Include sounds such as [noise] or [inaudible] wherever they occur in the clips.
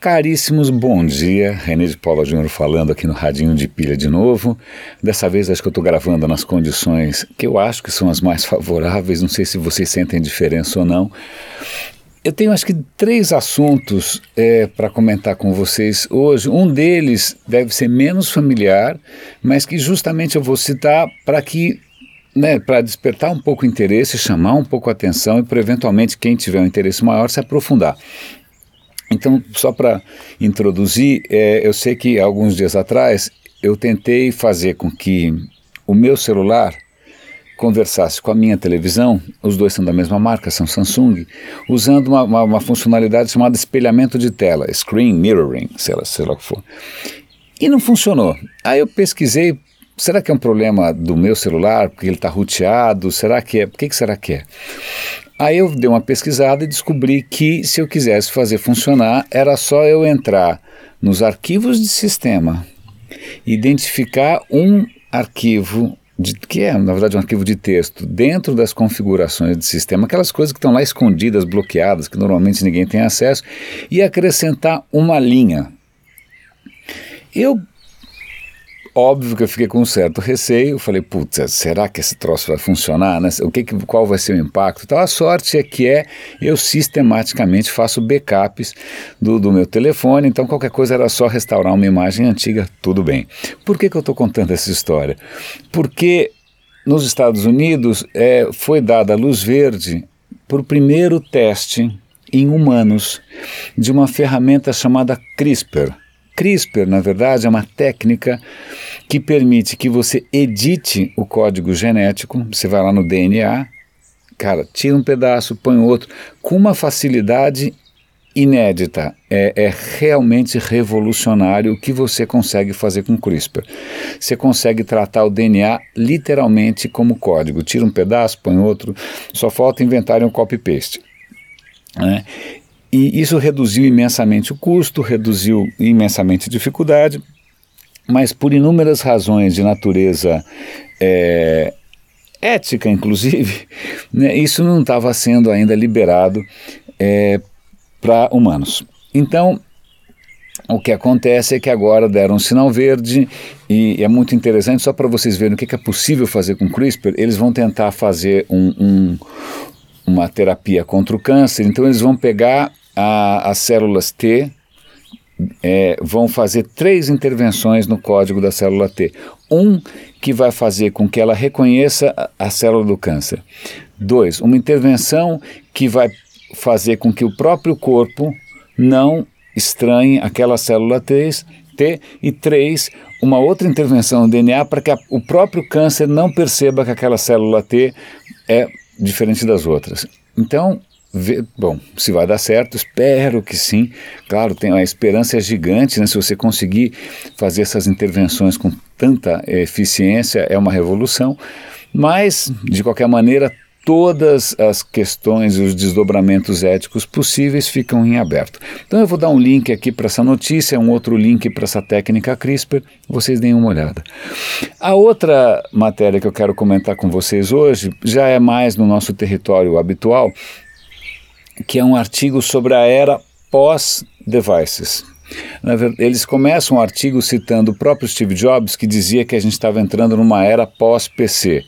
Caríssimos, bom dia. René de Paula Júnior falando aqui no Radinho de Pilha de novo. Dessa vez acho que eu estou gravando nas condições que eu acho que são as mais favoráveis. Não sei se vocês sentem diferença ou não. Eu tenho acho que três assuntos é, para comentar com vocês hoje. Um deles deve ser menos familiar, mas que justamente eu vou citar para que né, para despertar um pouco o interesse, chamar um pouco a atenção e para eventualmente quem tiver um interesse maior se aprofundar. Então, só para introduzir, é, eu sei que alguns dias atrás eu tentei fazer com que o meu celular conversasse com a minha televisão, os dois são da mesma marca, são Samsung, usando uma, uma, uma funcionalidade chamada espelhamento de tela, screen mirroring, sei lá, sei lá o que for. E não funcionou. Aí eu pesquisei, será que é um problema do meu celular, porque ele está roteado, será que é, o que, que será que é? Aí eu dei uma pesquisada e descobri que se eu quisesse fazer funcionar, era só eu entrar nos arquivos de sistema, identificar um arquivo de, que é, na verdade, um arquivo de texto dentro das configurações de sistema, aquelas coisas que estão lá escondidas, bloqueadas, que normalmente ninguém tem acesso, e acrescentar uma linha. Eu Óbvio que eu fiquei com um certo receio, falei, putz, será que esse troço vai funcionar? Né? O que, qual vai ser o impacto? Então, a sorte é que é, eu sistematicamente faço backups do, do meu telefone, então qualquer coisa era só restaurar uma imagem antiga, tudo bem. Por que, que eu estou contando essa história? Porque nos Estados Unidos é, foi dada a luz verde para o primeiro teste em humanos de uma ferramenta chamada CRISPR. CRISPR, na verdade, é uma técnica que permite que você edite o código genético. Você vai lá no DNA, cara, tira um pedaço, põe outro, com uma facilidade inédita. É, é, realmente revolucionário o que você consegue fazer com CRISPR. Você consegue tratar o DNA literalmente como código. Tira um pedaço, põe outro, só falta inventar um copy-paste. Né? E isso reduziu imensamente o custo, reduziu imensamente a dificuldade, mas por inúmeras razões de natureza é, ética, inclusive, [laughs] né, isso não estava sendo ainda liberado é, para humanos. Então, o que acontece é que agora deram um sinal verde e é muito interessante, só para vocês verem o que é possível fazer com CRISPR, eles vão tentar fazer um, um, uma terapia contra o câncer, então eles vão pegar a, as células T é, vão fazer três intervenções no código da célula T. Um que vai fazer com que ela reconheça a, a célula do câncer. Dois, uma intervenção que vai fazer com que o próprio corpo não estranhe aquela célula T. T e três, uma outra intervenção no DNA para que a, o próprio câncer não perceba que aquela célula T é diferente das outras. Então, Ver, bom, se vai dar certo, espero que sim. Claro, tem a esperança é gigante, né? Se você conseguir fazer essas intervenções com tanta eficiência, é uma revolução. Mas, de qualquer maneira, todas as questões e os desdobramentos éticos possíveis ficam em aberto. Então eu vou dar um link aqui para essa notícia, um outro link para essa técnica CRISPR, vocês deem uma olhada. A outra matéria que eu quero comentar com vocês hoje já é mais no nosso território habitual, que é um artigo sobre a era pós-devices. Eles começam o artigo citando o próprio Steve Jobs, que dizia que a gente estava entrando numa era pós-PC.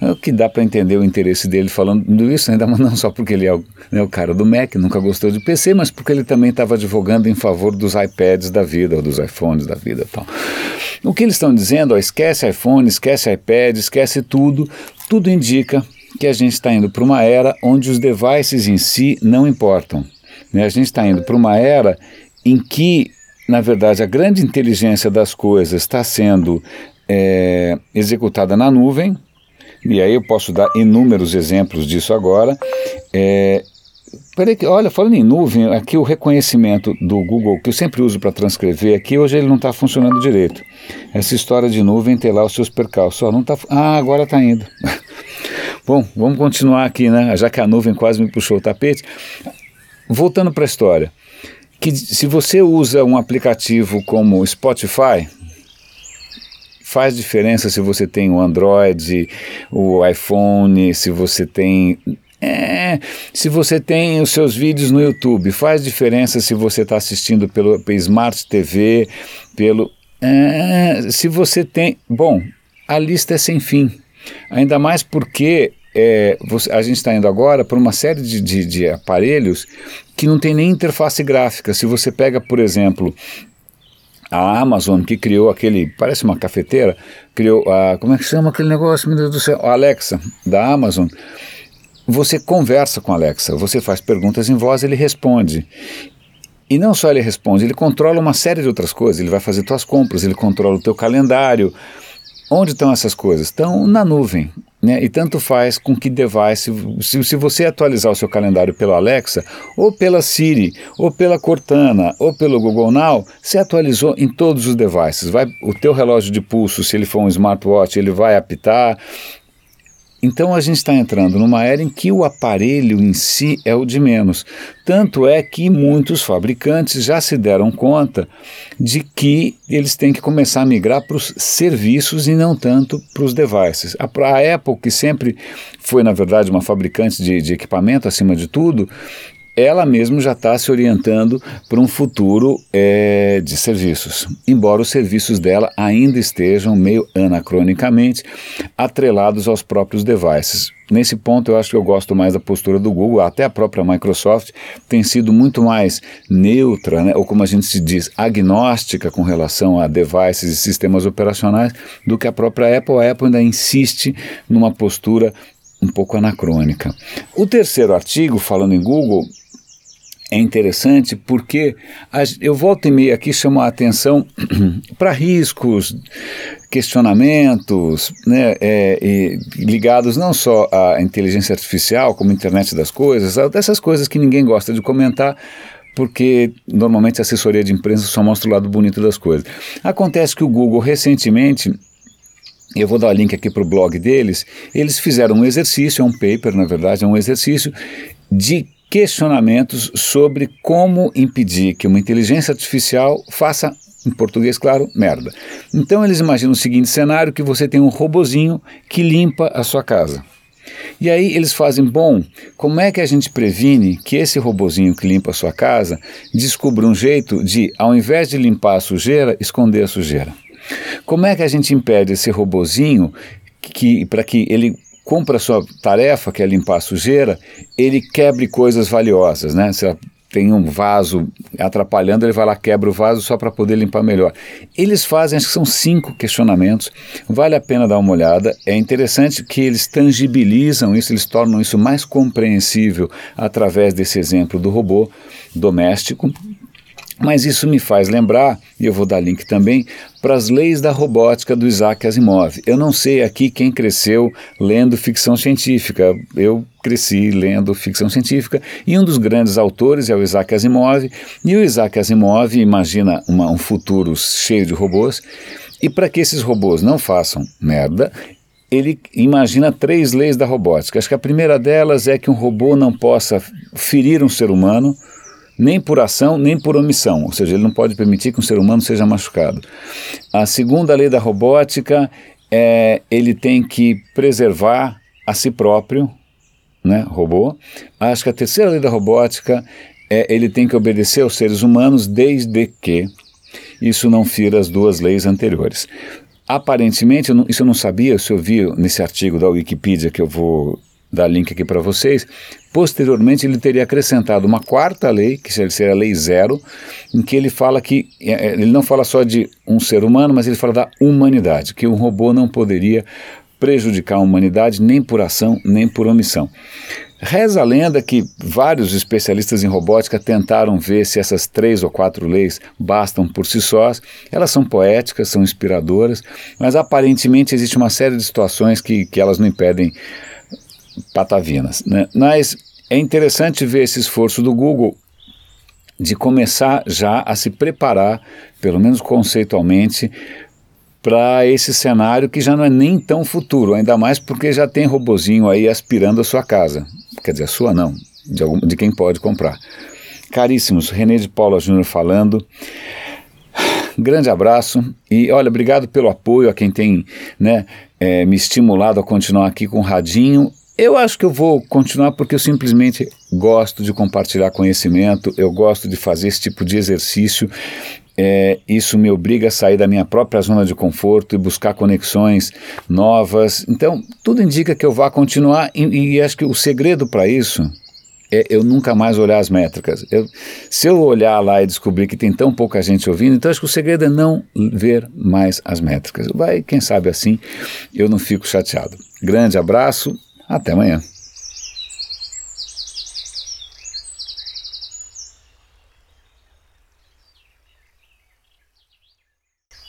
É o que dá para entender o interesse dele falando isso, ainda não só porque ele é o, né, o, cara do Mac, nunca gostou de PC, mas porque ele também estava advogando em favor dos iPads da vida, ou dos iPhones da vida tal. O que eles estão dizendo, ó, esquece iPhone, esquece iPad, esquece tudo, tudo indica que a gente está indo para uma era onde os devices em si não importam. Né? A gente está indo para uma era em que, na verdade, a grande inteligência das coisas está sendo é, executada na nuvem, e aí eu posso dar inúmeros exemplos disso agora. É, Peraí, olha, falando em nuvem, aqui o reconhecimento do Google, que eu sempre uso para transcrever aqui, hoje ele não está funcionando direito. Essa história de nuvem tem lá os seus percalços. Ó, não tá, ah, agora está indo. [laughs] Bom, vamos continuar aqui, né? Já que a nuvem quase me puxou o tapete. Voltando para a história, que se você usa um aplicativo como Spotify, faz diferença se você tem o Android, o iPhone, se você tem É, se você tem os seus vídeos no YouTube, faz diferença se você está assistindo pelo, Smart TV, pelo. É, se você tem. Bom, a lista é sem fim. Ainda mais porque é, a gente está indo agora por uma série de, de, de, aparelhos que não tem nem interface gráfica. Se você pega, por exemplo, a Amazon que criou aquele, parece uma cafeteira, criou a, como é que chama aquele negócio, meu Deus do céu, a Alexa da Amazon. Você conversa com a Alexa, você faz perguntas em voz, ele responde. E não só ele responde, ele controla uma série de outras coisas. Ele vai fazer suas compras, ele controla o teu calendário. Onde estão essas coisas? Estão na nuvem. Né? E tanto faz com que device, se, se você atualizar o seu calendário pelo Alexa, ou pela Siri, ou pela Cortana, ou pelo Google Now, você atualizou em todos os devices. Vai, o teu relógio de pulso, se ele for um smartwatch, ele vai apitar, então a gente está entrando numa era em que o aparelho em si é o de menos. Tanto é que muitos fabricantes já se deram conta de que eles têm que começar a migrar para os serviços e não tanto para os devices. A, a, Apple, que sempre foi, na verdade, uma fabricante de, de equipamento acima de tudo, ela mesma já está se orientando para um futuro é, de serviços, embora os serviços dela ainda estejam meio anacronicamente atrelados aos próprios devices. Nesse ponto, eu acho que eu gosto mais da postura do Google, até a própria Microsoft tem sido muito mais neutra, né, ou como a gente se diz, agnóstica com relação a devices e sistemas operacionais, do que a própria Apple. A Apple ainda insiste numa postura um pouco anacrônica. O terceiro artigo, falando em Google, é interessante porque eu volto e meio aqui chamo a atenção [clears throat] para riscos, questionamentos né, é, ligados não só à inteligência artificial, como a internet das coisas, dessas coisas que ninguém gosta de comentar, porque normalmente a assessoria de imprensa só mostra o lado bonito das coisas. Acontece que o Google recentemente eu vou dar o link aqui para o blog deles. Eles fizeram um exercício, é um paper, na verdade, é um exercício de questionamentos sobre como impedir que uma inteligência artificial faça, em português claro, merda. Então eles imaginam o seguinte cenário que você tem um robozinho que limpa a sua casa. E aí eles fazem, bom, como é que a gente previne que esse robozinho que limpa a sua casa descubra um jeito de, ao invés de limpar a sujeira, esconder a sujeira? Como é que a gente impede esse robozinho que, para que ele cumpra a sua tarefa, que é limpar a sujeira, ele quebre coisas valiosas, né? Se tem um vaso atrapalhando, ele vai lá, quebra o vaso só para poder limpar melhor. Eles fazem, acho que são cinco questionamentos, vale a pena dar uma olhada. É interessante que eles tangibilizam isso, eles tornam isso mais compreensível através desse exemplo do robô doméstico. Mas isso me faz lembrar, e eu vou dar link também, para as leis da robótica do Isaac Asimov. Eu não sei aqui quem cresceu lendo ficção científica. Eu cresci lendo ficção científica e um dos grandes autores é o Isaac Asimov. E o Isaac Asimov imagina uma, um futuro cheio de robôs. E para que esses robôs não façam merda, ele imagina três leis da robótica. Acho que a primeira delas é que um robô não possa ferir um ser humano nem por ação, nem por omissão, ou seja, ele não pode permitir que um ser humano seja machucado. A segunda lei da robótica é ele tem que preservar a si próprio, né, robô. Acho que a terceira lei da robótica é ele tem que obedecer aos seres humanos desde que isso não fira as duas leis anteriores. Aparentemente, isso eu não sabia, isso eu vi nesse artigo da Wikipedia que eu vou dar link aqui para vocês. Posteriormente, ele teria acrescentado uma quarta lei, que seria a lei zero, em que ele fala que é, é, ele não fala só de um ser humano, mas ele fala da humanidade, que um robô não poderia prejudicar a humanidade nem por ação nem por omissão. Reza a lenda que vários especialistas em robótica tentaram ver se essas três ou quatro leis bastam por si sós. Elas são poéticas, são inspiradoras, mas aparentemente existe uma série de situações que, que elas não impedem patavinas. Né? Mas é interessante ver esse esforço do Google de começar já a se preparar, pelo menos conceitualmente, para esse cenário que já não é nem tão futuro, ainda mais porque já tem robozinho aí aspirando a sua casa. Quer dizer, a sua não, de, algum, de quem pode comprar. Caríssimos, René de Paula Júnior falando. Grande abraço e olha, obrigado pelo apoio a quem tem né, é, me estimulado a continuar aqui com o Radinho Eu acho que eu vou continuar porque eu simplesmente gosto de compartilhar conhecimento, eu gosto de fazer esse tipo de exercício. É, isso me obriga a sair da minha própria zona de conforto e buscar conexões novas. Então, tudo indica que eu vá continuar, e, e acho que o segredo para isso é eu nunca mais olhar as métricas. Eu, se eu olhar lá e descobrir que tem tão pouca gente ouvindo, então acho que o segredo é não ver mais as métricas. Vai, quem sabe assim, eu não fico chateado. Grande abraço, até amanhã.